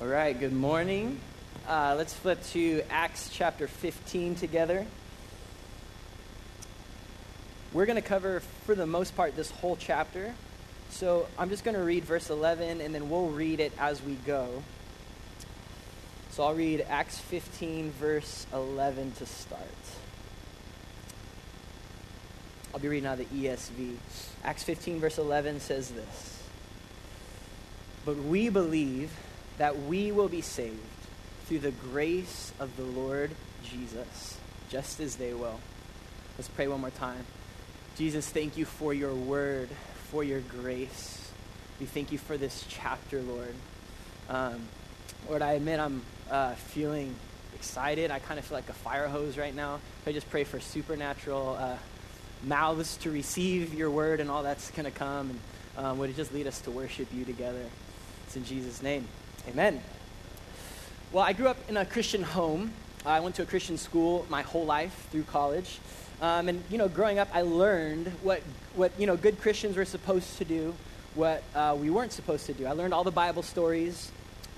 All right, good morning. Uh, let's flip to Acts chapter 15 together. We're going to cover, for the most part, this whole chapter. So I'm just going to read verse 11 and then we'll read it as we go. So I'll read Acts 15, verse 11 to start. I'll be reading out the ESV. Acts 15, verse 11 says this But we believe that we will be saved through the grace of the Lord Jesus, just as they will. Let's pray one more time. Jesus, thank you for your word, for your grace. We thank you for this chapter, Lord. Um, Lord, I admit I'm uh, feeling excited. I kind of feel like a fire hose right now. I just pray for supernatural uh, mouths to receive your word and all that's going to come. And um, would it just lead us to worship you together? It's in Jesus' name. Amen. Well, I grew up in a Christian home. I went to a Christian school my whole life through college. Um, and, you know, growing up, I learned what, what, you know, good Christians were supposed to do, what uh, we weren't supposed to do. I learned all the Bible stories.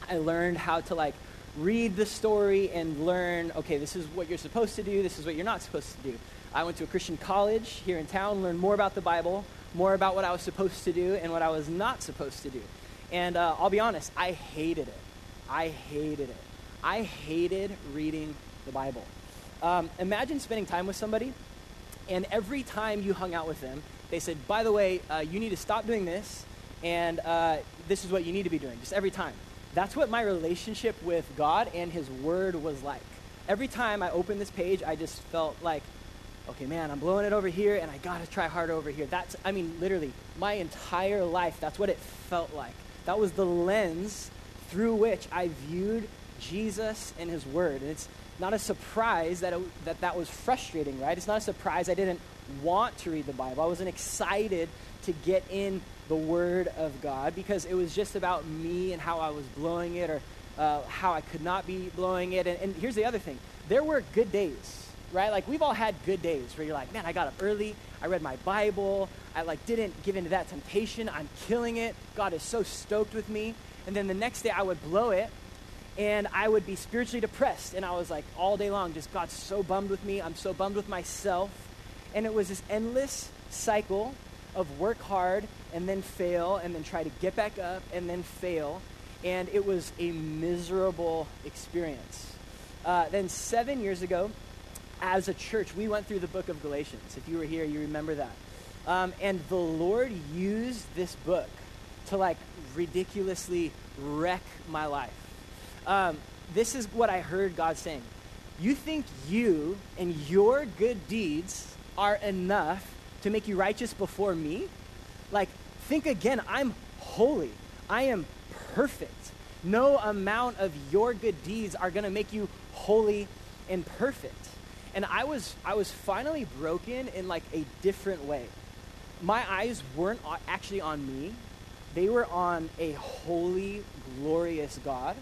I learned how to, like, read the story and learn, okay, this is what you're supposed to do, this is what you're not supposed to do. I went to a Christian college here in town, learned more about the Bible, more about what I was supposed to do and what I was not supposed to do. And uh, I'll be honest, I hated it. I hated it. I hated reading the Bible. Um, imagine spending time with somebody, and every time you hung out with them, they said, by the way, uh, you need to stop doing this, and uh, this is what you need to be doing, just every time. That's what my relationship with God and His Word was like. Every time I opened this page, I just felt like, okay, man, I'm blowing it over here, and I gotta try harder over here. That's, I mean, literally, my entire life, that's what it felt like. That was the lens through which I viewed Jesus and his word. And it's not a surprise that, it, that that was frustrating, right? It's not a surprise I didn't want to read the Bible. I wasn't excited to get in the word of God because it was just about me and how I was blowing it or uh, how I could not be blowing it. And, and here's the other thing there were good days, right? Like we've all had good days where you're like, man, I got up early, I read my Bible, I like didn't give into that temptation, I'm killing it. God is so stoked with me. And then the next day I would blow it and I would be spiritually depressed. And I was like, all day long, just God's so bummed with me. I'm so bummed with myself. And it was this endless cycle of work hard and then fail and then try to get back up and then fail. And it was a miserable experience. Uh, then, seven years ago, as a church, we went through the book of Galatians. If you were here, you remember that. Um, and the Lord used this book to like ridiculously wreck my life. Um, this is what I heard God saying. You think you and your good deeds are enough to make you righteous before me? Like, think again. I'm holy. I am perfect. No amount of your good deeds are going to make you holy and perfect. And I was, I was finally broken in like a different way. My eyes weren't actually on me, they were on a holy, glorious God.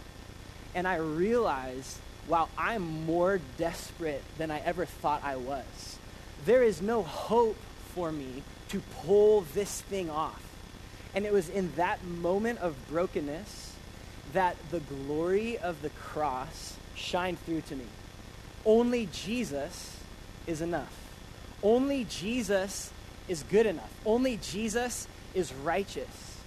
And I realized, wow, I'm more desperate than I ever thought I was. There is no hope for me to pull this thing off. And it was in that moment of brokenness that the glory of the cross shined through to me. Only Jesus is enough. Only Jesus is good enough. Only Jesus is righteous.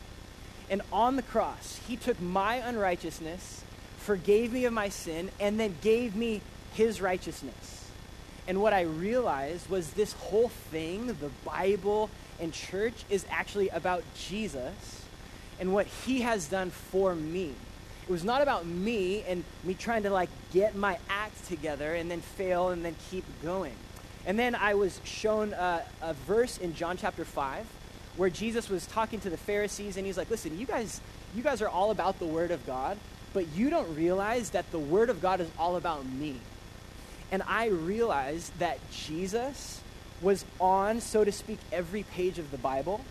And on the cross, he took my unrighteousness, forgave me of my sin, and then gave me his righteousness. And what I realized was this whole thing, the Bible and church, is actually about Jesus and what he has done for me. It was not about me and me trying to like get my act together and then fail and then keep going. And then I was shown a, a verse in John chapter 5 where Jesus was talking to the Pharisees and he's like, listen, you guys, you guys are all about the Word of God, but you don't realize that the Word of God is all about me. And I realized that Jesus was on, so to speak, every page of the Bible.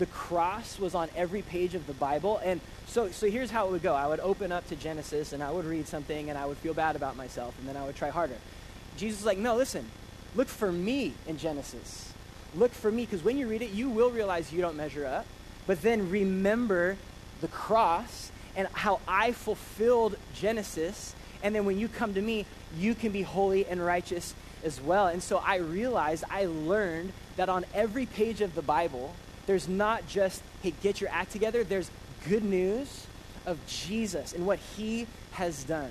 The cross was on every page of the Bible. And so, so here's how it would go I would open up to Genesis and I would read something and I would feel bad about myself and then I would try harder. Jesus is like, no, listen, look for me in Genesis look for me because when you read it, you will realize you don't measure up. But then remember the cross and how I fulfilled Genesis. And then when you come to me, you can be holy and righteous as well. And so I realized, I learned that on every page of the Bible, there's not just, hey, get your act together, there's good news of Jesus and what he has done.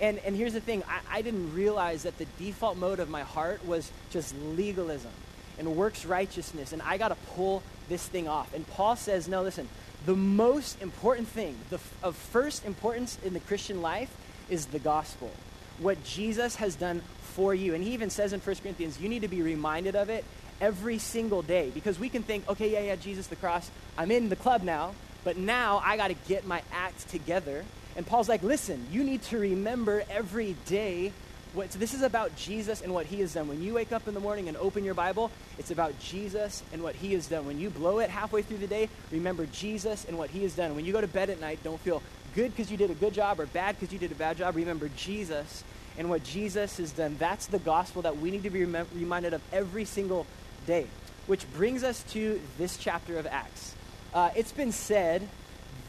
And, and here's the thing I, I didn't realize that the default mode of my heart was just legalism and works righteousness, and I got to pull this thing off. And Paul says, no, listen, the most important thing, the, of first importance in the Christian life, is the gospel. What Jesus has done for you. And he even says in 1 Corinthians, you need to be reminded of it every single day because we can think, okay, yeah, yeah, Jesus, the cross, I'm in the club now, but now I got to get my act together. And Paul's like, listen, you need to remember every day what, so this is about Jesus and what he has done. When you wake up in the morning and open your Bible, it's about Jesus and what he has done. When you blow it halfway through the day, remember Jesus and what he has done. When you go to bed at night, don't feel good because you did a good job or bad because you did a bad job. Remember Jesus and what Jesus has done. That's the gospel that we need to be rem- reminded of every single day. Which brings us to this chapter of Acts. Uh, it's been said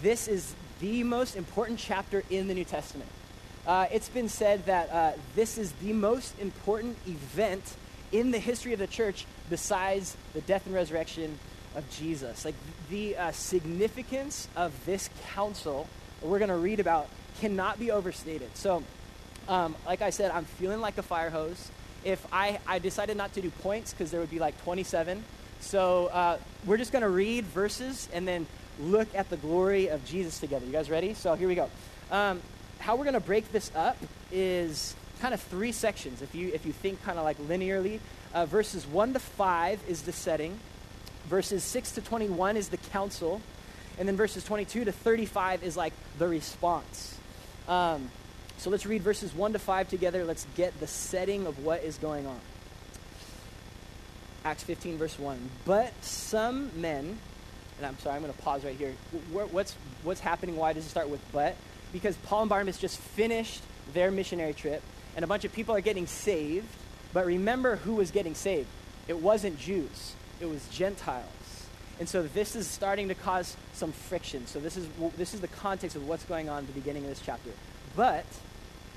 this is the most important chapter in the New Testament. Uh, it's been said that uh, this is the most important event in the history of the church besides the death and resurrection of Jesus. Like the uh, significance of this council we're going to read about cannot be overstated. So, um, like I said, I'm feeling like a fire hose. If I, I decided not to do points because there would be like 27. So uh, we're just going to read verses and then look at the glory of Jesus together. You guys ready? So here we go. Um, how we're going to break this up is kind of three sections. If you if you think kind of like linearly, uh, verses one to five is the setting, verses six to twenty one is the council, and then verses twenty two to thirty five is like the response. Um, so let's read verses one to five together. Let's get the setting of what is going on. Acts 15, verse 1. But some men, and I'm sorry, I'm going to pause right here. What's, what's happening? Why does it start with but? because Paul and Barnabas just finished their missionary trip, and a bunch of people are getting saved. But remember who was getting saved? It wasn't Jews, it was Gentiles. And so this is starting to cause some friction. So this is, this is the context of what's going on at the beginning of this chapter. But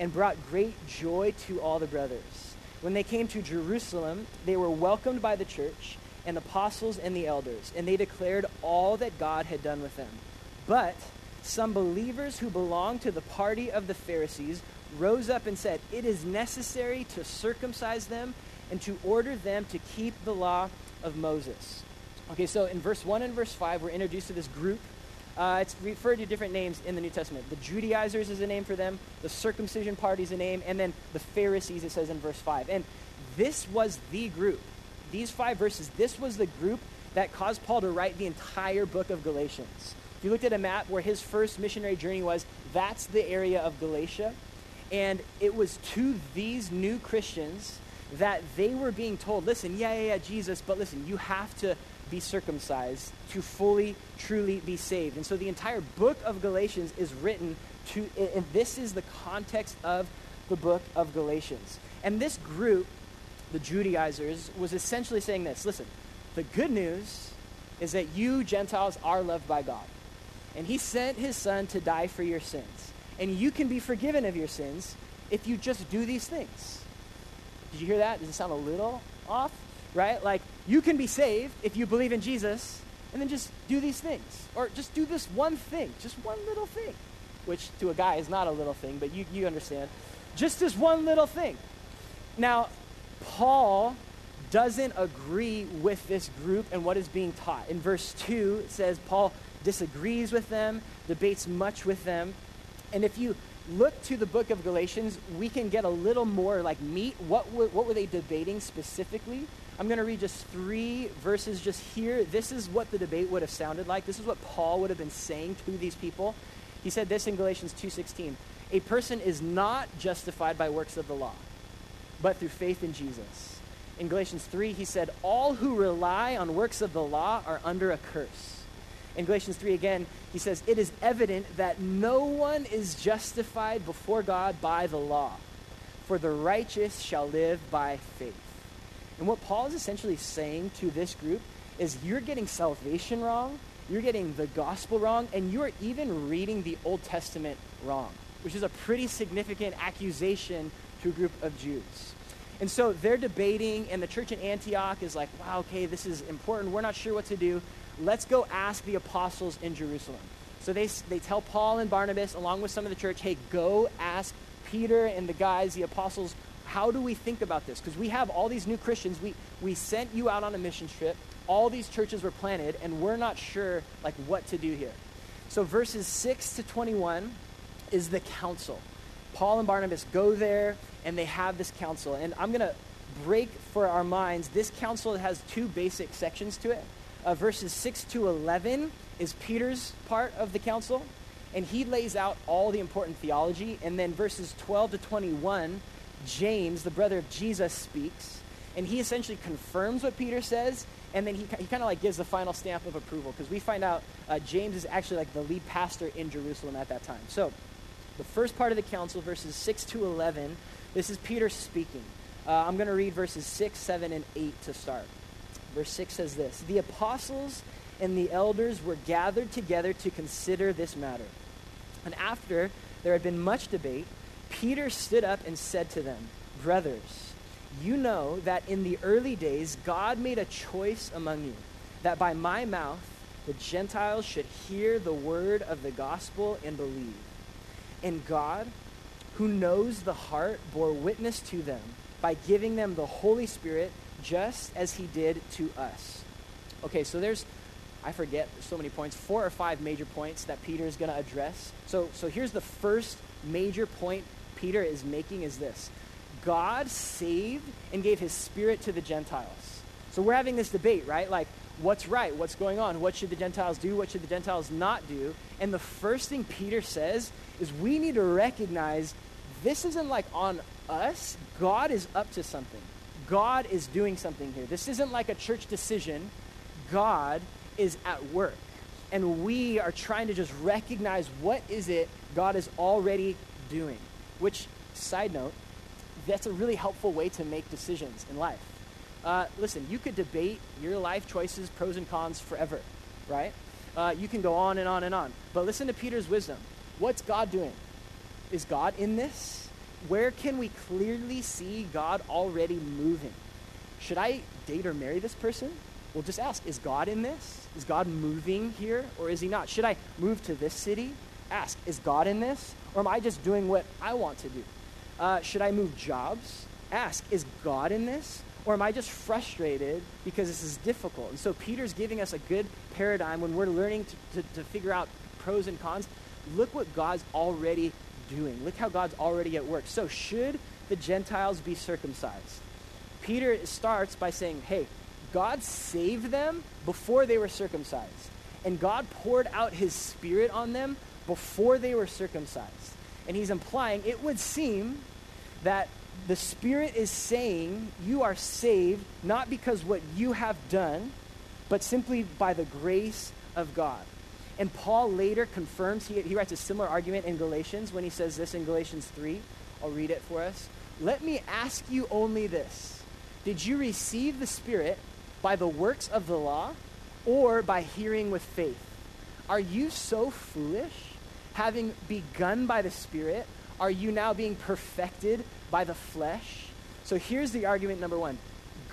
and brought great joy to all the brothers. When they came to Jerusalem, they were welcomed by the church and the apostles and the elders, and they declared all that God had done with them. But some believers who belonged to the party of the Pharisees rose up and said, It is necessary to circumcise them and to order them to keep the law of Moses. Okay, so in verse 1 and verse 5, we're introduced to this group. Uh, it's referred to different names in the New Testament. The Judaizers is a name for them, the circumcision party is a name, and then the Pharisees, it says in verse 5. And this was the group. These five verses, this was the group that caused Paul to write the entire book of Galatians. If you looked at a map where his first missionary journey was, that's the area of Galatia. And it was to these new Christians that they were being told, listen, yeah, yeah, yeah, Jesus, but listen, you have to be circumcised to fully, truly be saved. And so the entire book of Galatians is written to, and this is the context of the book of Galatians. And this group, the Judaizers, was essentially saying this listen, the good news is that you Gentiles are loved by God and he sent his son to die for your sins. And you can be forgiven of your sins if you just do these things. Did you hear that? Does it sound a little off? Right? Like, you can be saved if you believe in Jesus and then just do these things. Or just do this one thing, just one little thing, which to a guy is not a little thing, but you, you understand. Just this one little thing. Now, Paul doesn't agree with this group and what is being taught. In verse 2, it says, Paul disagrees with them, debates much with them. And if you look to the book of Galatians, we can get a little more like meat. What were, what were they debating specifically? I'm going to read just three verses just here. This is what the debate would have sounded like. This is what Paul would have been saying to these people. He said this in Galatians 2:16. A person is not justified by works of the law, but through faith in Jesus. In Galatians 3, he said, All who rely on works of the law are under a curse. In Galatians 3 again, he says, It is evident that no one is justified before God by the law, for the righteous shall live by faith. And what Paul is essentially saying to this group is you're getting salvation wrong, you're getting the gospel wrong, and you're even reading the Old Testament wrong, which is a pretty significant accusation to a group of Jews. And so they're debating, and the church in Antioch is like, wow, okay, this is important. We're not sure what to do. Let's go ask the apostles in Jerusalem. So they, they tell Paul and Barnabas, along with some of the church, hey, go ask Peter and the guys, the apostles, how do we think about this? Because we have all these new Christians. We, we sent you out on a mission trip. All these churches were planted, and we're not sure like what to do here. So verses 6 to 21 is the council. Paul and Barnabas go there and they have this council. And I'm going to break for our minds this council has two basic sections to it. Uh, verses 6 to 11 is Peter's part of the council, and he lays out all the important theology. And then verses 12 to 21, James, the brother of Jesus, speaks, and he essentially confirms what Peter says, and then he, he kind of like gives the final stamp of approval because we find out uh, James is actually like the lead pastor in Jerusalem at that time. So, the first part of the council, verses 6 to 11, this is Peter speaking. Uh, I'm going to read verses 6, 7, and 8 to start. Verse 6 says this The apostles and the elders were gathered together to consider this matter. And after there had been much debate, Peter stood up and said to them, Brothers, you know that in the early days God made a choice among you, that by my mouth the Gentiles should hear the word of the gospel and believe. And God, who knows the heart, bore witness to them by giving them the Holy Spirit just as he did to us. Okay, so there's, I forget, so many points, four or five major points that Peter is going to address. So, so here's the first major point Peter is making is this God saved and gave his spirit to the Gentiles. So we're having this debate, right? Like, what's right? What's going on? What should the Gentiles do? What should the Gentiles not do? And the first thing Peter says is we need to recognize this isn't like on us. God is up to something. God is doing something here. This isn't like a church decision. God is at work. And we are trying to just recognize what is it God is already doing. Which, side note, that's a really helpful way to make decisions in life. Uh, listen, you could debate your life choices, pros and cons forever, right? Uh, you can go on and on and on. But listen to Peter's wisdom. What's God doing? Is God in this? Where can we clearly see God already moving? Should I date or marry this person? Well, just ask Is God in this? Is God moving here or is he not? Should I move to this city? Ask Is God in this? Or am I just doing what I want to do? Uh, should I move jobs? Ask Is God in this? Or am I just frustrated because this is difficult? And so Peter's giving us a good paradigm when we're learning to, to, to figure out pros and cons. Look what God's already doing. Look how God's already at work. So, should the Gentiles be circumcised? Peter starts by saying, hey, God saved them before they were circumcised. And God poured out his spirit on them before they were circumcised. And he's implying it would seem that the Spirit is saying you are saved not because what you have done, but simply by the grace of God. And Paul later confirms, he, he writes a similar argument in Galatians when he says this in Galatians 3. I'll read it for us. Let me ask you only this Did you receive the Spirit by the works of the law or by hearing with faith? Are you so foolish? Having begun by the Spirit, are you now being perfected by the flesh? So here's the argument number one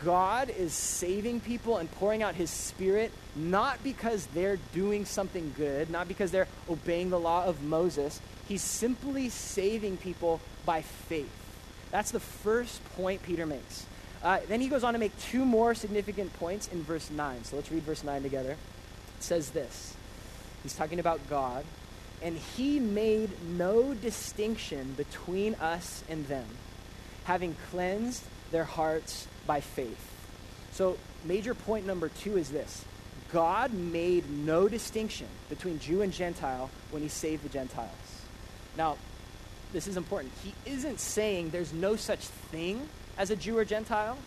God is saving people and pouring out his spirit not because they're doing something good, not because they're obeying the law of Moses. He's simply saving people by faith. That's the first point Peter makes. Uh, then he goes on to make two more significant points in verse 9. So let's read verse 9 together. It says this He's talking about God, and he made no distinction between us and them, having cleansed their hearts by faith. So, major point number two is this God made no distinction between Jew and Gentile when he saved the Gentiles. Now, this is important. He isn't saying there's no such thing as a Jew or Gentile.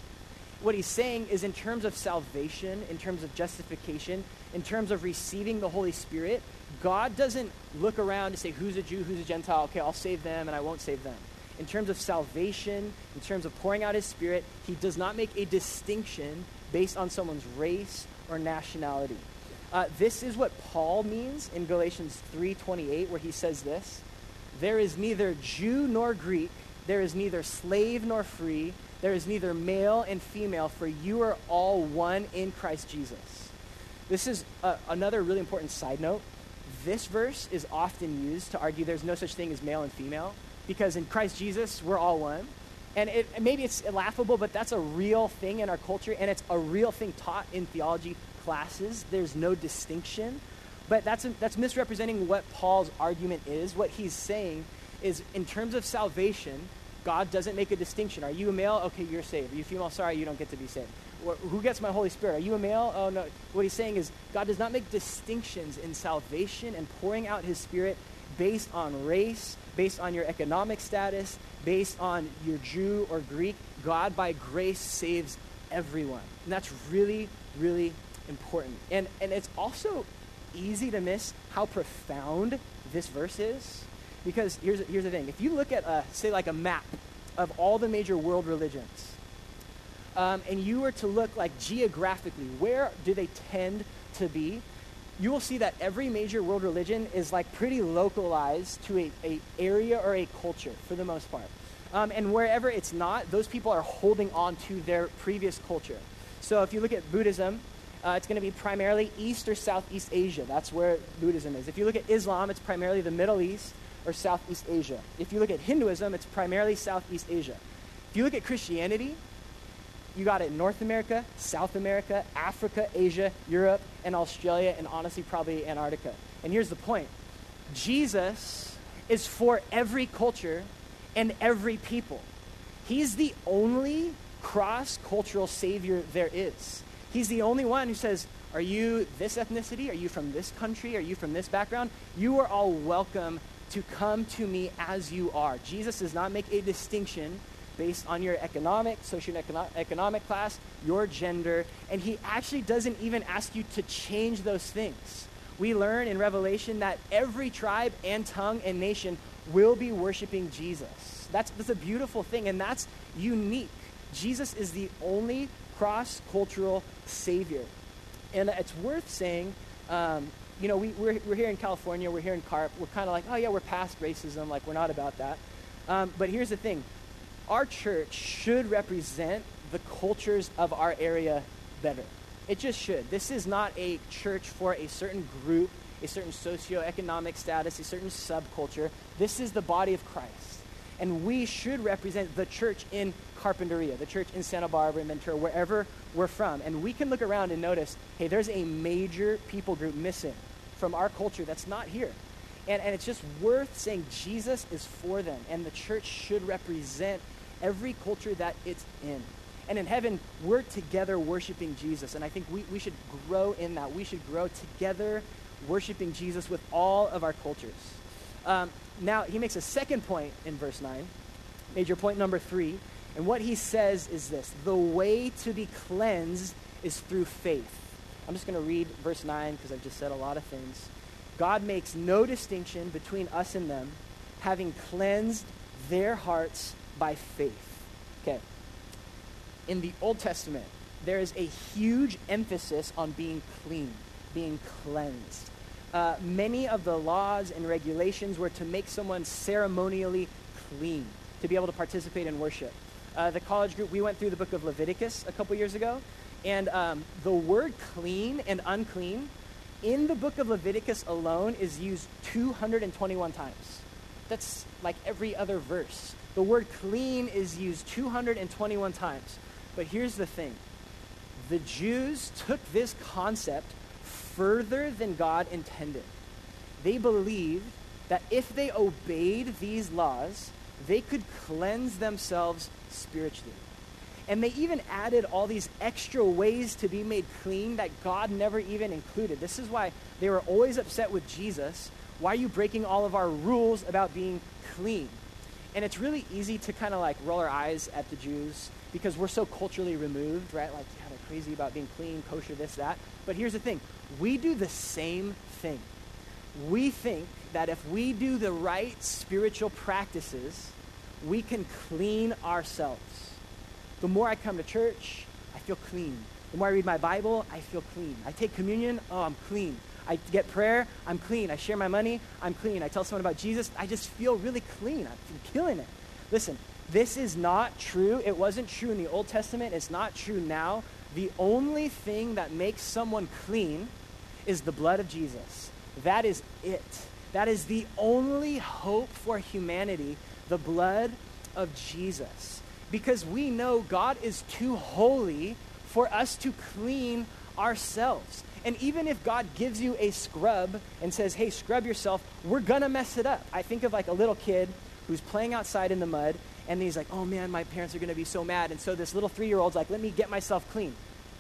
What he's saying is, in terms of salvation, in terms of justification, in terms of receiving the Holy Spirit, God doesn't look around and say, who's a Jew, who's a Gentile? Okay, I'll save them and I won't save them. In terms of salvation, in terms of pouring out his Spirit, he does not make a distinction based on someone's race or nationality. Uh, this is what Paul means in Galatians 3:28, where he says this: "There is neither Jew nor Greek, there is neither slave nor free, there is neither male and female, for you are all one in Christ Jesus." This is uh, another really important side note. This verse is often used to argue there's no such thing as male and female, because in Christ Jesus we're all one. And it, maybe it's laughable, but that's a real thing in our culture, and it's a real thing taught in theology classes. There's no distinction. But that's, that's misrepresenting what Paul's argument is. What he's saying is, in terms of salvation, God doesn't make a distinction. Are you a male? Okay, you're saved. Are you female? Sorry, you don't get to be saved. Who gets my Holy Spirit? Are you a male? Oh, no. What he's saying is, God does not make distinctions in salvation and pouring out his Spirit based on race, based on your economic status, based on your Jew or Greek. God, by grace, saves everyone. And that's really, really important. And, and it's also easy to miss how profound this verse is. Because here's, here's the thing if you look at, a, say, like a map of all the major world religions, um, and you were to look like geographically, where do they tend to be? You will see that every major world religion is like pretty localized to a, a area or a culture for the most part. Um, and wherever it's not, those people are holding on to their previous culture. So if you look at Buddhism, uh, it's going to be primarily East or Southeast Asia. That's where Buddhism is. If you look at Islam, it's primarily the Middle East or Southeast Asia. If you look at Hinduism, it's primarily Southeast Asia. If you look at Christianity, you got it in North America, South America, Africa, Asia, Europe, and Australia, and honestly, probably Antarctica. And here's the point Jesus is for every culture and every people. He's the only cross cultural savior there is. He's the only one who says, Are you this ethnicity? Are you from this country? Are you from this background? You are all welcome to come to me as you are. Jesus does not make a distinction based on your economic, socioeconomic class, your gender, and he actually doesn't even ask you to change those things. We learn in Revelation that every tribe and tongue and nation will be worshiping Jesus. That's, that's a beautiful thing, and that's unique. Jesus is the only cross cultural Savior. And it's worth saying, um, you know, we, we're, we're here in California, we're here in CARP, we're kind of like, oh yeah, we're past racism, like we're not about that. Um, but here's the thing our church should represent the cultures of our area better. It just should. This is not a church for a certain group, a certain socioeconomic status, a certain subculture. This is the body of Christ. And we should represent the church in Carpinteria, the church in Santa Barbara, Ventura, wherever we're from. And we can look around and notice hey, there's a major people group missing from our culture that's not here. And, and it's just worth saying Jesus is for them, and the church should represent every culture that it's in. And in heaven, we're together worshiping Jesus. And I think we, we should grow in that. We should grow together worshiping Jesus with all of our cultures. Um, now, he makes a second point in verse 9, major point number three. And what he says is this the way to be cleansed is through faith. I'm just going to read verse 9 because I've just said a lot of things. God makes no distinction between us and them, having cleansed their hearts by faith. Okay. In the Old Testament, there is a huge emphasis on being clean, being cleansed uh, many of the laws and regulations were to make someone ceremonially clean to be able to participate in worship. Uh, the college group, we went through the book of Leviticus a couple years ago, and um, the word clean and unclean in the book of Leviticus alone is used 221 times. That's like every other verse. The word clean is used 221 times. But here's the thing the Jews took this concept further than God intended. They believed that if they obeyed these laws, they could cleanse themselves spiritually. And they even added all these extra ways to be made clean that God never even included. This is why they were always upset with Jesus. Why are you breaking all of our rules about being clean? And it's really easy to kind of like roll our eyes at the Jews because we're so culturally removed, right? Like, yeah, they're crazy about being clean, kosher, this, that. But here's the thing we do the same thing. We think that if we do the right spiritual practices, we can clean ourselves. The more I come to church, I feel clean. The more I read my Bible, I feel clean. I take communion, oh, I'm clean. I get prayer, I'm clean. I share my money, I'm clean. I tell someone about Jesus, I just feel really clean. I'm killing it. Listen, this is not true. It wasn't true in the Old Testament. It's not true now. The only thing that makes someone clean is the blood of Jesus. That is it. That is the only hope for humanity, the blood of Jesus. Because we know God is too holy for us to clean ourselves. And even if God gives you a scrub and says, hey, scrub yourself, we're going to mess it up. I think of like a little kid who's playing outside in the mud, and he's like, oh man, my parents are going to be so mad. And so this little three year old's like, let me get myself clean.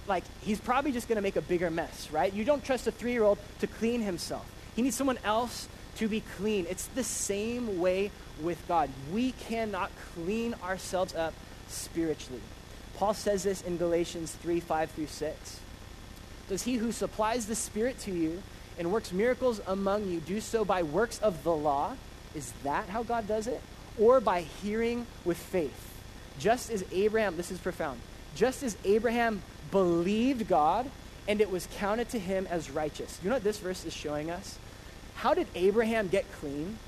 Like, he's probably just going to make a bigger mess, right? You don't trust a three year old to clean himself. He needs someone else to be clean. It's the same way with God. We cannot clean ourselves up spiritually. Paul says this in Galatians 3 5 through 6. Does he who supplies the Spirit to you and works miracles among you do so by works of the law? Is that how God does it? Or by hearing with faith? Just as Abraham, this is profound, just as Abraham believed God and it was counted to him as righteous. You know what this verse is showing us? How did Abraham get clean?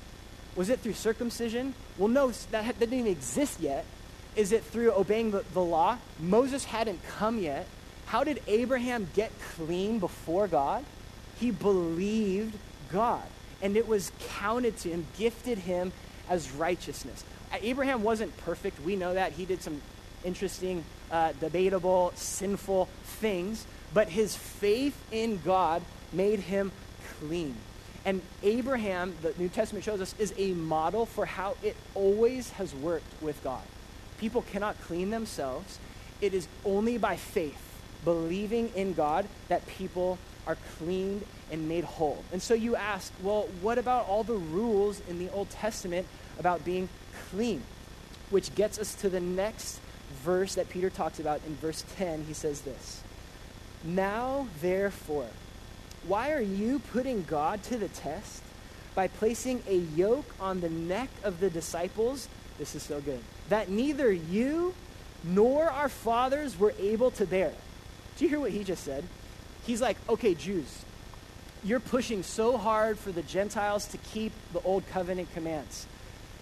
Was it through circumcision? Well, no, that didn't even exist yet. Is it through obeying the, the law? Moses hadn't come yet. How did Abraham get clean before God? He believed God, and it was counted to him, gifted him as righteousness. Abraham wasn't perfect. We know that. He did some interesting, uh, debatable, sinful things, but his faith in God made him clean. And Abraham, the New Testament shows us, is a model for how it always has worked with God. People cannot clean themselves. It is only by faith, believing in God, that people are cleaned and made whole. And so you ask, well, what about all the rules in the Old Testament about being clean? Which gets us to the next verse that Peter talks about in verse 10. He says this Now, therefore, why are you putting God to the test by placing a yoke on the neck of the disciples? This is so good. That neither you nor our fathers were able to bear. You hear what he just said? He's like, okay, Jews, you're pushing so hard for the Gentiles to keep the old covenant commands.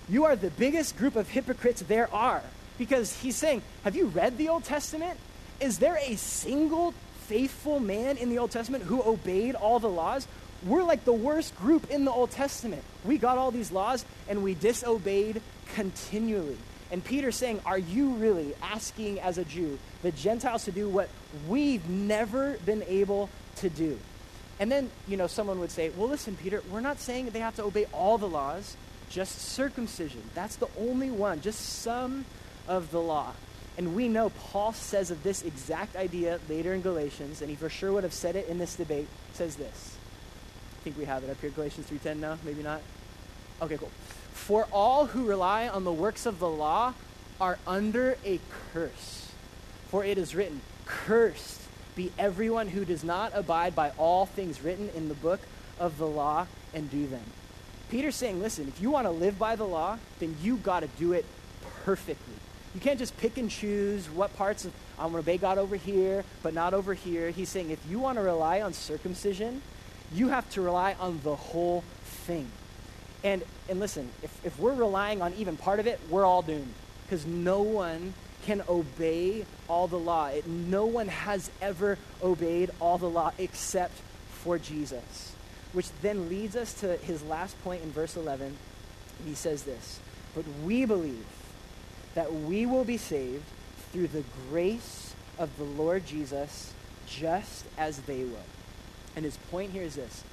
You are the biggest group of hypocrites there are. Because he's saying, have you read the Old Testament? Is there a single faithful man in the Old Testament who obeyed all the laws, we're like the worst group in the Old Testament. We got all these laws and we disobeyed continually. And Peter's saying, Are you really asking as a Jew the Gentiles to do what we've never been able to do? And then, you know, someone would say, Well, listen, Peter, we're not saying they have to obey all the laws, just circumcision. That's the only one, just some of the law. And we know Paul says of this exact idea later in Galatians, and he for sure would have said it in this debate, says this. I think we have it up here, Galatians 3.10 now, maybe not. Okay, cool. For all who rely on the works of the law are under a curse. For it is written, Cursed be everyone who does not abide by all things written in the book of the law and do them. Peter's saying, listen, if you want to live by the law, then you got to do it perfectly. You can't just pick and choose what parts of, I'm going to obey God over here, but not over here. He's saying if you want to rely on circumcision, you have to rely on the whole thing. And, and listen, if, if we're relying on even part of it, we're all doomed because no one can obey all the law. It, no one has ever obeyed all the law except for Jesus. Which then leads us to his last point in verse 11. He says this But we believe that we will be saved through the grace of the Lord Jesus, just as they will. And his point here is this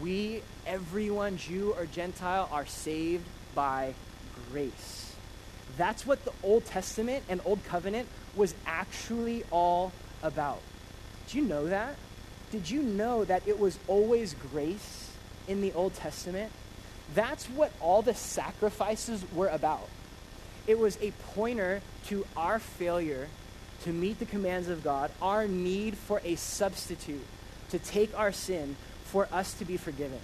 we, everyone, Jew or Gentile, are saved by grace. That's what the Old Testament and Old Covenant was actually all about. Do you know that? Did you know that it was always grace in the Old Testament? That's what all the sacrifices were about. It was a pointer to our failure to meet the commands of God, our need for a substitute to take our sin for us to be forgiven.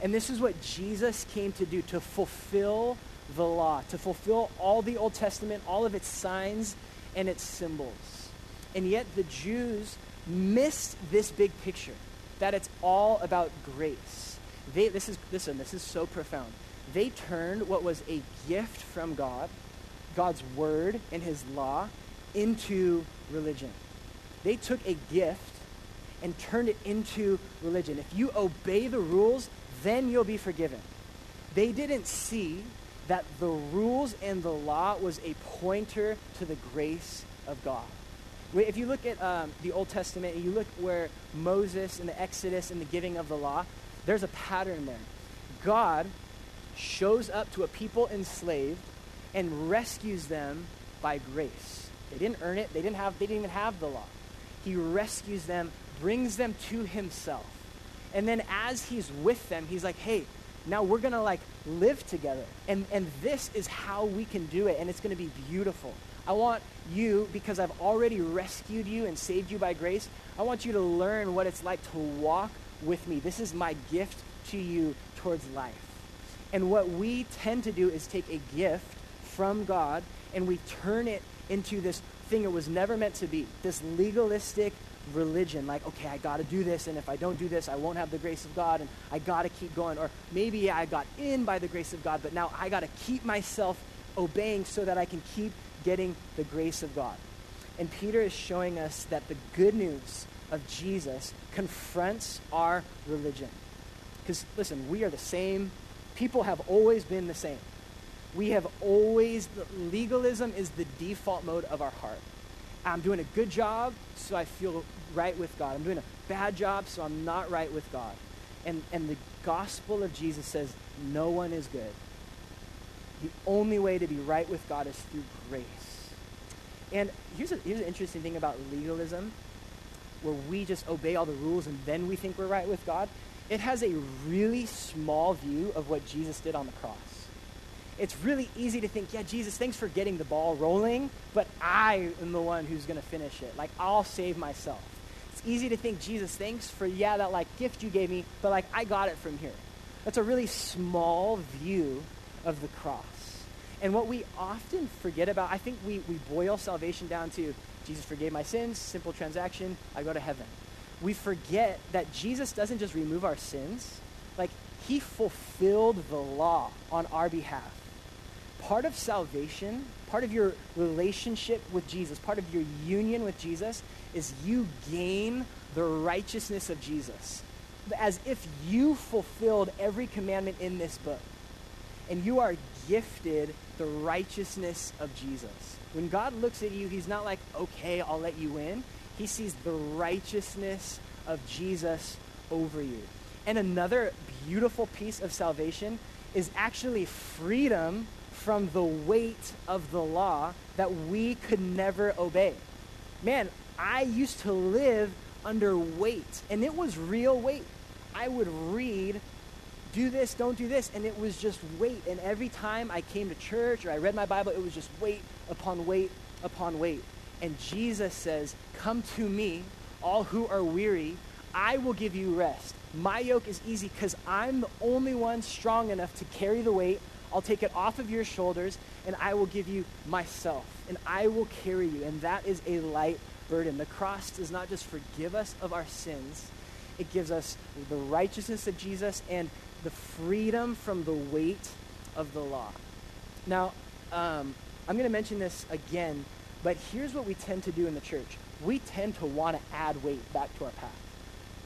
And this is what Jesus came to do to fulfill the law, to fulfill all the Old Testament, all of its signs and its symbols. And yet the Jews missed this big picture that it's all about grace. They, this is, listen, this is so profound. They turned what was a gift from God, God's word and his law, into religion. They took a gift and turned it into religion. If you obey the rules, then you'll be forgiven. They didn't see that the rules and the law was a pointer to the grace of God. If you look at um, the Old Testament and you look where Moses and the Exodus and the giving of the law, there's a pattern there. God shows up to a people enslaved and rescues them by grace. They didn't earn it. They didn't have. They didn't even have the law. He rescues them, brings them to Himself, and then as He's with them, He's like, "Hey, now we're gonna like live together, and and this is how we can do it, and it's gonna be beautiful." I want you, because I've already rescued you and saved you by grace, I want you to learn what it's like to walk with me. This is my gift to you towards life. And what we tend to do is take a gift from God and we turn it into this thing it was never meant to be this legalistic religion like okay i got to do this and if i don't do this i won't have the grace of god and i got to keep going or maybe i got in by the grace of god but now i got to keep myself obeying so that i can keep getting the grace of God. And Peter is showing us that the good news of Jesus confronts our religion. Because, listen, we are the same. People have always been the same. We have always, legalism is the default mode of our heart. I'm doing a good job, so I feel right with God. I'm doing a bad job, so I'm not right with God. And, and the gospel of Jesus says, no one is good the only way to be right with God is through grace. And here's, a, here's an interesting thing about legalism, where we just obey all the rules and then we think we're right with God. It has a really small view of what Jesus did on the cross. It's really easy to think, yeah, Jesus, thanks for getting the ball rolling, but I am the one who's going to finish it. Like, I'll save myself. It's easy to think, Jesus, thanks for, yeah, that like gift you gave me, but like, I got it from here. That's a really small view of the cross. And what we often forget about, I think we, we boil salvation down to Jesus forgave my sins, simple transaction, I go to heaven. We forget that Jesus doesn't just remove our sins, like, he fulfilled the law on our behalf. Part of salvation, part of your relationship with Jesus, part of your union with Jesus, is you gain the righteousness of Jesus. As if you fulfilled every commandment in this book. And you are gifted the righteousness of Jesus. When God looks at you, he's not like, okay, I'll let you in. He sees the righteousness of Jesus over you. And another beautiful piece of salvation is actually freedom from the weight of the law that we could never obey. Man, I used to live under weight, and it was real weight. I would read do this, don't do this. And it was just weight. And every time I came to church or I read my Bible, it was just weight upon weight upon weight. And Jesus says, Come to me, all who are weary, I will give you rest. My yoke is easy because I'm the only one strong enough to carry the weight. I'll take it off of your shoulders and I will give you myself and I will carry you. And that is a light burden. The cross does not just forgive us of our sins, it gives us the righteousness of Jesus and the freedom from the weight of the law. Now, um, I'm going to mention this again, but here's what we tend to do in the church. We tend to want to add weight back to our path.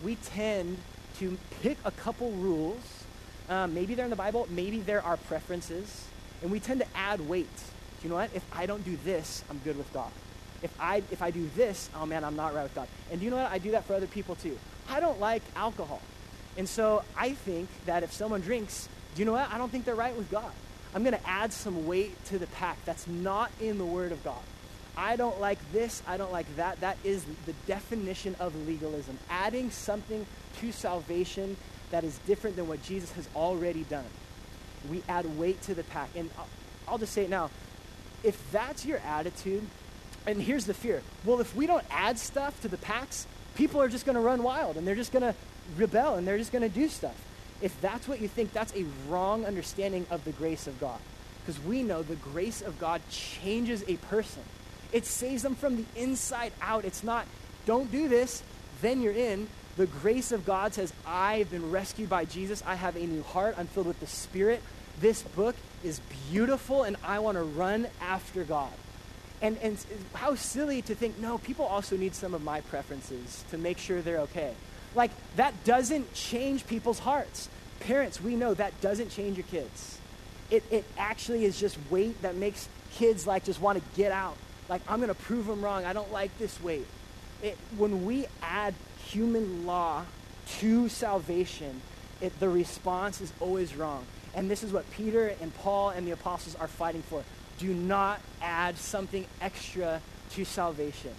We tend to pick a couple rules. Um, maybe they're in the Bible, maybe they're our preferences, and we tend to add weight. Do you know what? If I don't do this, I'm good with God. If I if I do this, oh man, I'm not right with God. And do you know what? I do that for other people too. I don't like alcohol. And so I think that if someone drinks, do you know what? I don't think they're right with God. I'm going to add some weight to the pack that's not in the Word of God. I don't like this, I don't like that. That is the definition of legalism. Adding something to salvation that is different than what Jesus has already done. We add weight to the pack. And I'll, I'll just say it now. If that's your attitude, and here's the fear well, if we don't add stuff to the packs, people are just going to run wild and they're just going to rebel and they're just going to do stuff. If that's what you think, that's a wrong understanding of the grace of God. Because we know the grace of God changes a person. It saves them from the inside out. It's not, don't do this, then you're in. The grace of God says, I've been rescued by Jesus. I have a new heart. I'm filled with the Spirit. This book is beautiful, and I want to run after God. And, and how silly to think, no, people also need some of my preferences to make sure they're okay. Like, that doesn't change people's hearts. Parents, we know that doesn't change your kids. It, it actually is just weight that makes kids like just want to get out. Like, I'm going to prove them wrong. I don't like this weight. It, when we add human law to salvation, it, the response is always wrong. And this is what Peter and Paul and the apostles are fighting for. Do not add something extra to salvation.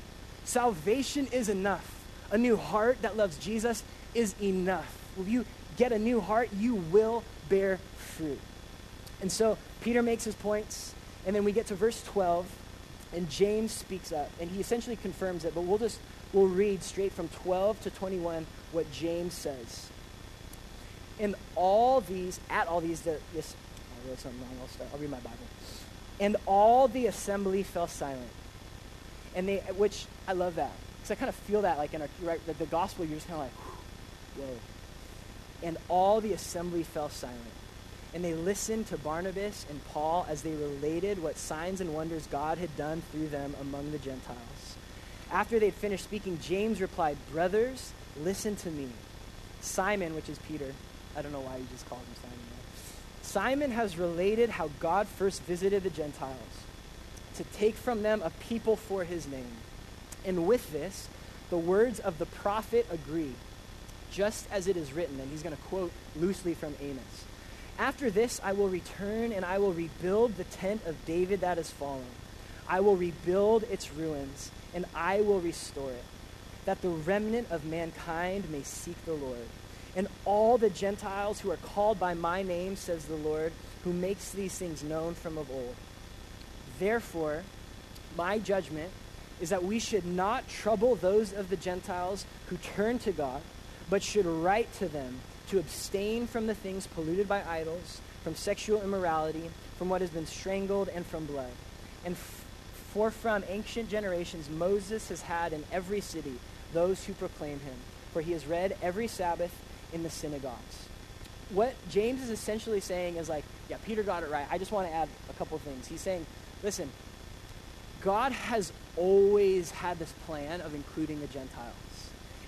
Salvation is enough. A new heart that loves Jesus is enough. If you get a new heart, you will bear fruit. And so Peter makes his points, and then we get to verse 12, and James speaks up, and he essentially confirms it, but we'll just we'll read straight from 12 to 21 what James says. In all these, at all these, the, this, I wrote something wrong, I'll start, I'll read my Bible. And all the assembly fell silent. And they, which, I love that. Because I kind of feel that, like in our, right, the, the gospel, you're just kind of like, whoa. And all the assembly fell silent. And they listened to Barnabas and Paul as they related what signs and wonders God had done through them among the Gentiles. After they'd finished speaking, James replied, Brothers, listen to me. Simon, which is Peter, I don't know why you just called him Simon. Simon has related how God first visited the Gentiles to take from them a people for his name. And with this, the words of the prophet agree, just as it is written. And he's going to quote loosely from Amos. After this, I will return and I will rebuild the tent of David that has fallen. I will rebuild its ruins and I will restore it, that the remnant of mankind may seek the Lord. And all the Gentiles who are called by my name, says the Lord, who makes these things known from of old. Therefore, my judgment is that we should not trouble those of the Gentiles who turn to God, but should write to them to abstain from the things polluted by idols, from sexual immorality, from what has been strangled, and from blood. And for from ancient generations Moses has had in every city those who proclaim him, for he has read every Sabbath in the synagogues. What James is essentially saying is like, yeah, Peter got it right. I just want to add a couple things. He's saying, listen, God has always had this plan of including the Gentiles.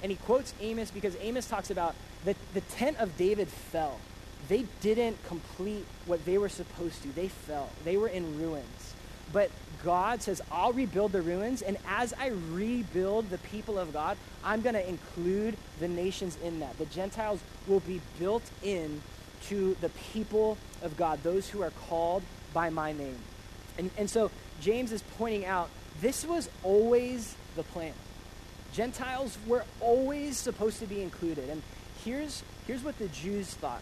And he quotes Amos because Amos talks about the, the tent of David fell. They didn't complete what they were supposed to. They fell. They were in ruins. But God says, I'll rebuild the ruins, and as I rebuild the people of God, I'm going to include the nations in that. The Gentiles will be built in to the people of God, those who are called by my name. And, and so James is pointing out this was always the plan. Gentiles were always supposed to be included. And here's, here's what the Jews thought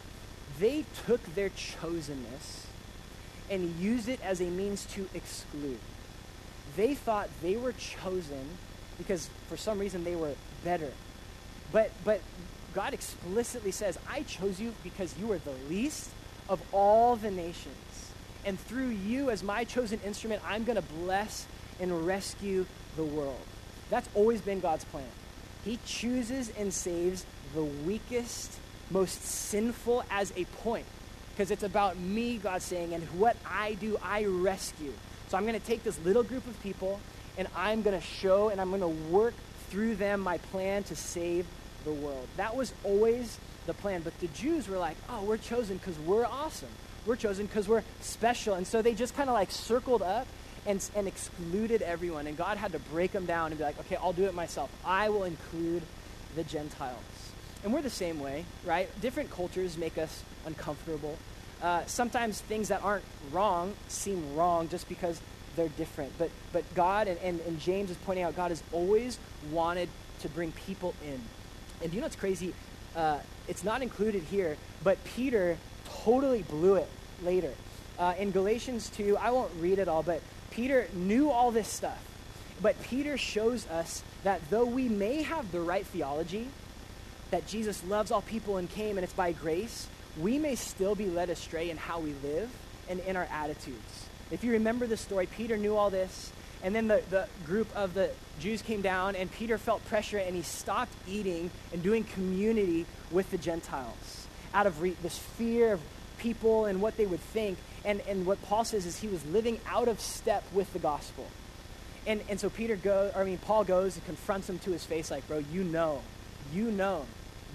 they took their chosenness and use it as a means to exclude. They thought they were chosen because for some reason they were better. But, but God explicitly says, I chose you because you are the least of all the nations. And through you, as my chosen instrument, I'm going to bless and rescue the world. That's always been God's plan. He chooses and saves the weakest, most sinful as a point. Because it's about me, God saying, and what I do, I rescue. So I'm going to take this little group of people and I'm going to show and I'm going to work through them my plan to save the world. That was always the plan. But the Jews were like, oh, we're chosen because we're awesome. We're chosen because we're special. And so they just kind of like circled up and, and excluded everyone. And God had to break them down and be like, okay, I'll do it myself. I will include the Gentiles. And we're the same way, right? Different cultures make us uncomfortable. uh, sometimes things that aren't wrong seem wrong just because they're different. But, but God, and, and, and James is pointing out, God has always wanted to bring people in. And you know what's crazy? Uh, it's not included here, but Peter totally blew it later. Uh, in Galatians 2, I won't read it all, but Peter knew all this stuff. But Peter shows us that though we may have the right theology, that Jesus loves all people and came and it's by grace, we may still be led astray in how we live and in our attitudes. If you remember the story, Peter knew all this, and then the, the group of the Jews came down, and Peter felt pressure, and he stopped eating and doing community with the Gentiles out of re- this fear of people and what they would think. And, and what Paul says is he was living out of step with the gospel. And, and so Peter goes, I mean, Paul goes and confronts him to his face, like, bro, you know, you know,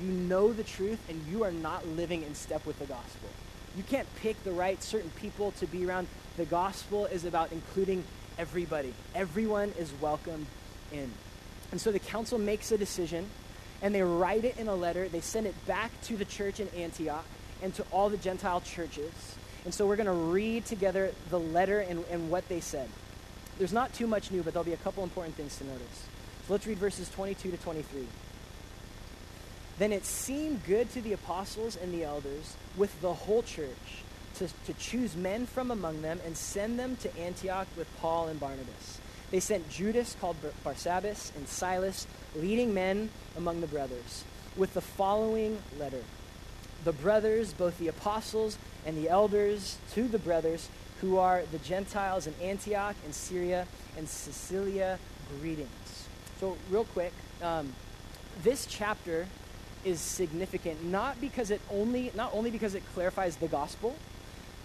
you know the truth, and you are not living in step with the gospel. You can't pick the right certain people to be around. The gospel is about including everybody. Everyone is welcome in. And so the council makes a decision and they write it in a letter. They send it back to the church in Antioch and to all the Gentile churches. And so we're going to read together the letter and, and what they said. There's not too much new, but there'll be a couple important things to notice. So let's read verses 22 to 23. Then it seemed good to the apostles and the elders with the whole church to, to choose men from among them and send them to Antioch with Paul and Barnabas. They sent Judas, called Barsabbas, and Silas, leading men among the brothers, with the following letter The brothers, both the apostles and the elders, to the brothers who are the Gentiles in Antioch and Syria and Cilicia, greetings. So, real quick, um, this chapter is significant not because it only not only because it clarifies the gospel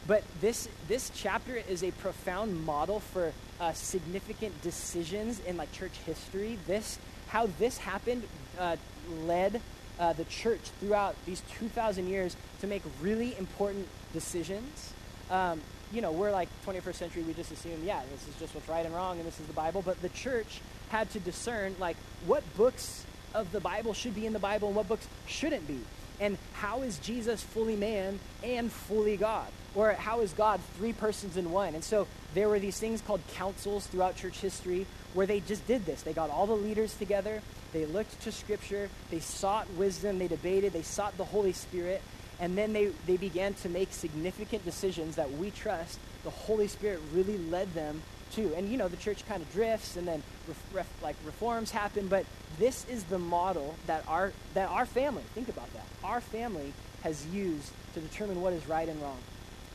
but this this chapter is a profound model for uh, significant decisions in like church history. This how this happened uh, led uh, the church throughout these 2000 years to make really important decisions. Um, you know we're like 21st century we just assume yeah this is just what's right and wrong and this is the bible but the church had to discern like what books of the Bible should be in the Bible and what books shouldn't be. And how is Jesus fully man and fully God? Or how is God three persons in one? And so there were these things called councils throughout church history where they just did this. They got all the leaders together, they looked to Scripture, they sought wisdom, they debated, they sought the Holy Spirit, and then they, they began to make significant decisions that we trust the Holy Spirit really led them to. And you know, the church kind of drifts and then ref, ref, like reforms happen, but this is the model that our that our family, think about that. Our family has used to determine what is right and wrong.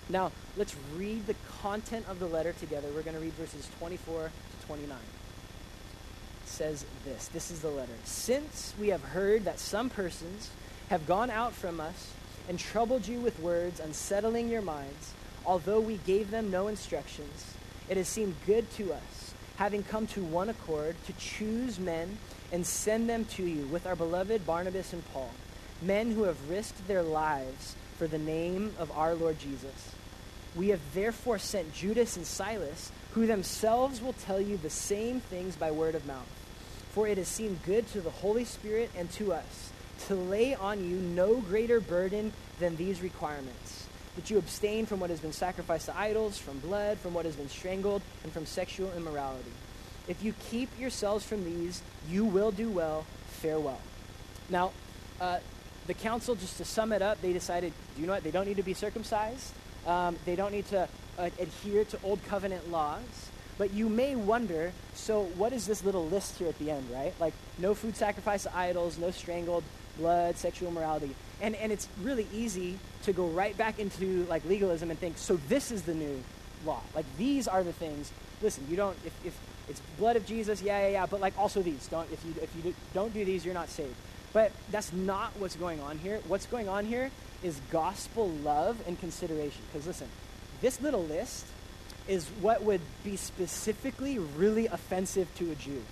Now, let's read the content of the letter together. We're going to read verses 24 to 29. It says this. This is the letter. Since we have heard that some persons have gone out from us and troubled you with words, unsettling your minds, although we gave them no instructions, it has seemed good to us, having come to one accord, to choose men and send them to you with our beloved Barnabas and Paul, men who have risked their lives for the name of our Lord Jesus. We have therefore sent Judas and Silas, who themselves will tell you the same things by word of mouth. For it has seemed good to the Holy Spirit and to us to lay on you no greater burden than these requirements that you abstain from what has been sacrificed to idols, from blood, from what has been strangled, and from sexual immorality. If you keep yourselves from these, you will do well. Farewell. Now, uh, the council, just to sum it up, they decided, you know what? They don't need to be circumcised. Um, they don't need to uh, adhere to old covenant laws. But you may wonder, so what is this little list here at the end, right? Like, no food sacrifice to idols, no strangled blood, sexual morality. And, and it's really easy to go right back into like legalism and think, so this is the new law. Like these are the things. Listen, you don't if, if it's blood of Jesus, yeah, yeah, yeah, but like also these. Don't if you if you do, don't do these, you're not saved. But that's not what's going on here. What's going on here is gospel love and consideration. Because listen, this little list is what would be specifically really offensive to a Jew.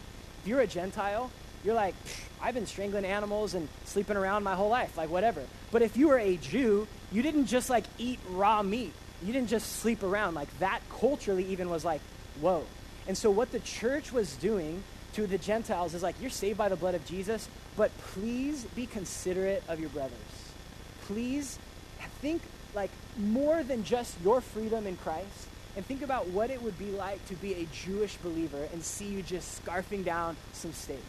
If you're a Gentile, you're like, I've been strangling animals and sleeping around my whole life, like whatever. But if you were a Jew, you didn't just like eat raw meat. You didn't just sleep around. Like that culturally even was like, whoa. And so what the church was doing to the Gentiles is like, you're saved by the blood of Jesus, but please be considerate of your brothers. Please think like more than just your freedom in Christ and think about what it would be like to be a Jewish believer and see you just scarfing down some steak,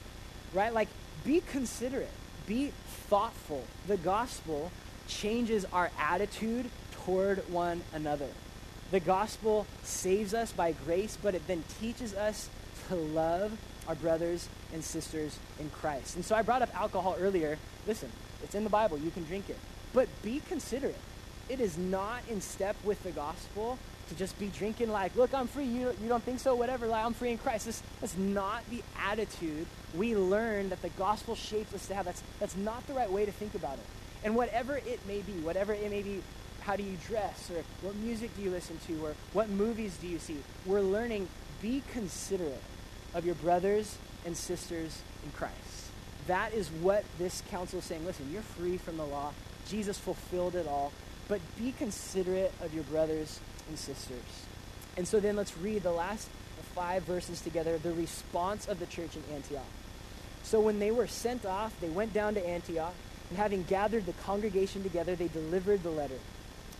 right? Like, be considerate, be thoughtful. The gospel changes our attitude toward one another. The gospel saves us by grace, but it then teaches us to love our brothers and sisters in Christ. And so I brought up alcohol earlier. Listen, it's in the Bible, you can drink it. But be considerate. It is not in step with the gospel to just be drinking like, look, I'm free. You, you don't think so? Whatever. Like, I'm free in Christ. This, that's not the attitude we learn that the gospel shapes us to have. That's, that's not the right way to think about it. And whatever it may be, whatever it may be, how do you dress, or what music do you listen to, or what movies do you see, we're learning be considerate of your brothers and sisters in Christ. That is what this council is saying. Listen, you're free from the law. Jesus fulfilled it all. But be considerate of your brothers and sisters. And so then let's read the last five verses together the response of the church in Antioch. So when they were sent off, they went down to Antioch, and having gathered the congregation together, they delivered the letter.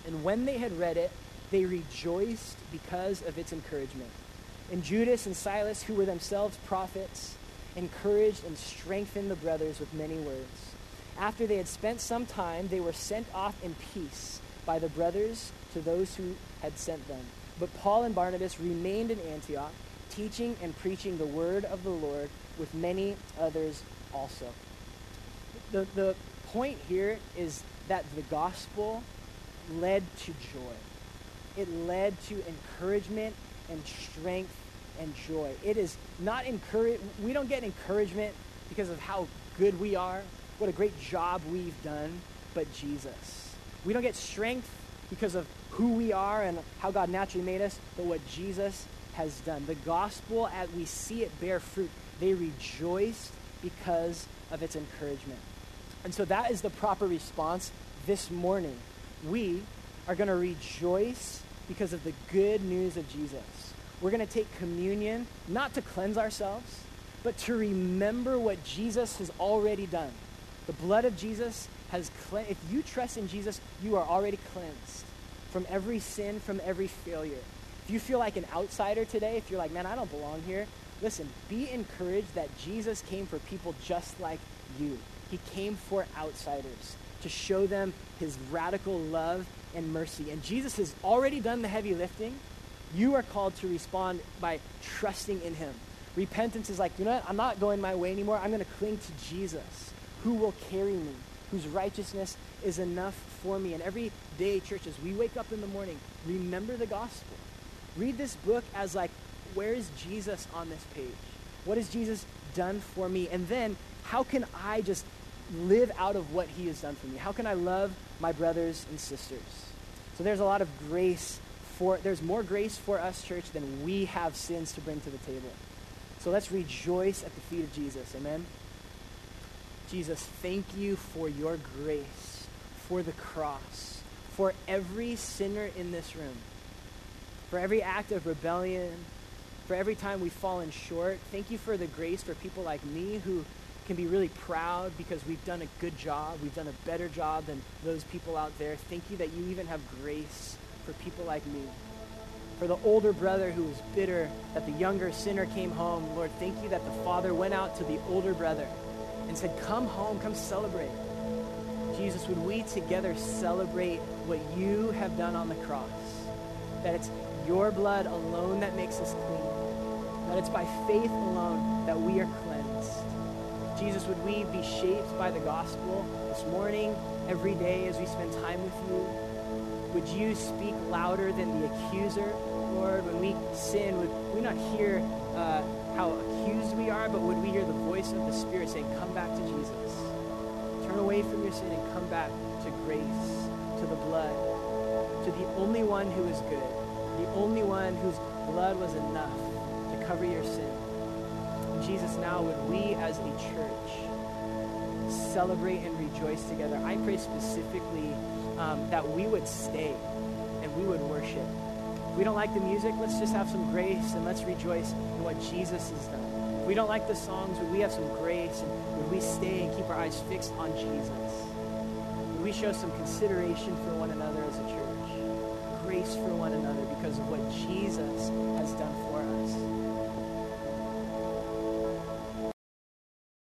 And when they had read it, they rejoiced because of its encouragement. And Judas and Silas, who were themselves prophets, encouraged and strengthened the brothers with many words. After they had spent some time, they were sent off in peace by the brothers to those who had sent them. But Paul and Barnabas remained in Antioch, teaching and preaching the word of the Lord with many others also. The, the point here is that the gospel led to joy. It led to encouragement and strength and joy. It is not encourage we don't get encouragement because of how good we are, what a great job we've done, but Jesus. We don't get strength because of who we are and how God naturally made us, but what Jesus has done. The gospel, as we see it bear fruit, they rejoiced because of its encouragement. And so that is the proper response this morning. We are going to rejoice because of the good news of Jesus. We're going to take communion not to cleanse ourselves, but to remember what Jesus has already done. The blood of Jesus has cleansed. If you trust in Jesus, you are already cleansed from every sin, from every failure. If you feel like an outsider today, if you're like, man, I don't belong here, listen, be encouraged that Jesus came for people just like you. He came for outsiders to show them his radical love and mercy. And Jesus has already done the heavy lifting. You are called to respond by trusting in him. Repentance is like, you know what? I'm not going my way anymore. I'm going to cling to Jesus, who will carry me, whose righteousness is enough for me. And every day, churches, we wake up in the morning, remember the gospel. Read this book as like, where is Jesus on this page? What has Jesus done for me? And then, how can I just live out of what he has done for me? How can I love my brothers and sisters? So there's a lot of grace for, there's more grace for us, church, than we have sins to bring to the table. So let's rejoice at the feet of Jesus. Amen. Jesus, thank you for your grace, for the cross, for every sinner in this room, for every act of rebellion, for every time we've fallen short. Thank you for the grace for people like me who can be really proud because we've done a good job. We've done a better job than those people out there. Thank you that you even have grace for people like me. For the older brother who was bitter that the younger sinner came home, Lord, thank you that the father went out to the older brother and said, Come home, come celebrate. Jesus, would we together celebrate what you have done on the cross? That it's your blood alone that makes us clean. That it's by faith alone that we are cleansed. Jesus, would we be shaped by the gospel this morning, every day as we spend time with you? Would you speak louder than the accuser, Lord? When we sin, would we not hear uh, how accused we are, but would we hear the voice of the Spirit saying, Come back to Jesus? Turn away from your sin and come back to grace, to the blood, to the only one who is good, the only one whose blood was enough to cover your sin. Jesus, now would we as a church celebrate and rejoice together? I pray specifically um, that we would stay and we would worship. We don't like the music, let's just have some grace and let's rejoice in what Jesus has done. If we don't like the songs, would we have some grace and would we stay and keep our eyes fixed on Jesus? Would we show some consideration for one another as a church, grace for one another because of what Jesus has done for us.